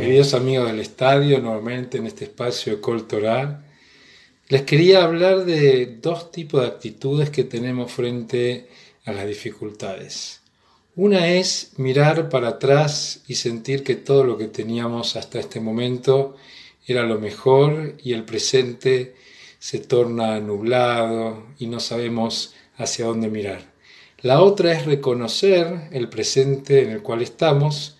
Queridos amigos del estadio, nuevamente en este espacio de les quería hablar de dos tipos de actitudes que tenemos frente a las dificultades. Una es mirar para atrás y sentir que todo lo que teníamos hasta este momento era lo mejor y el presente se torna nublado y no sabemos hacia dónde mirar. La otra es reconocer el presente en el cual estamos,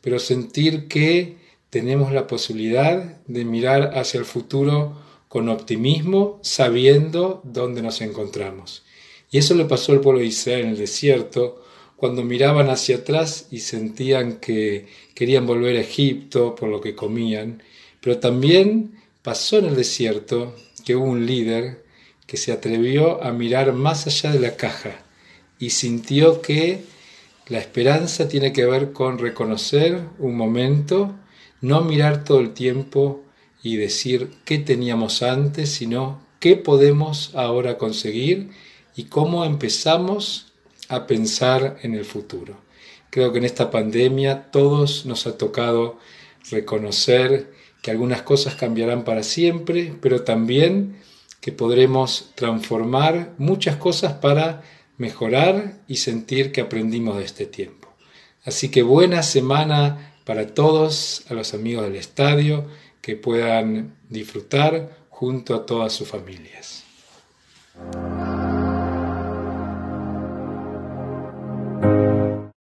pero sentir que tenemos la posibilidad de mirar hacia el futuro con optimismo, sabiendo dónde nos encontramos. Y eso le pasó al pueblo de Israel en el desierto, cuando miraban hacia atrás y sentían que querían volver a Egipto por lo que comían, pero también pasó en el desierto que hubo un líder que se atrevió a mirar más allá de la caja y sintió que la esperanza tiene que ver con reconocer un momento, no mirar todo el tiempo y decir qué teníamos antes, sino qué podemos ahora conseguir y cómo empezamos a pensar en el futuro. Creo que en esta pandemia todos nos ha tocado reconocer que algunas cosas cambiarán para siempre, pero también que podremos transformar muchas cosas para mejorar y sentir que aprendimos de este tiempo. Así que buena semana para todos, a los amigos del estadio, que puedan disfrutar junto a todas sus familias.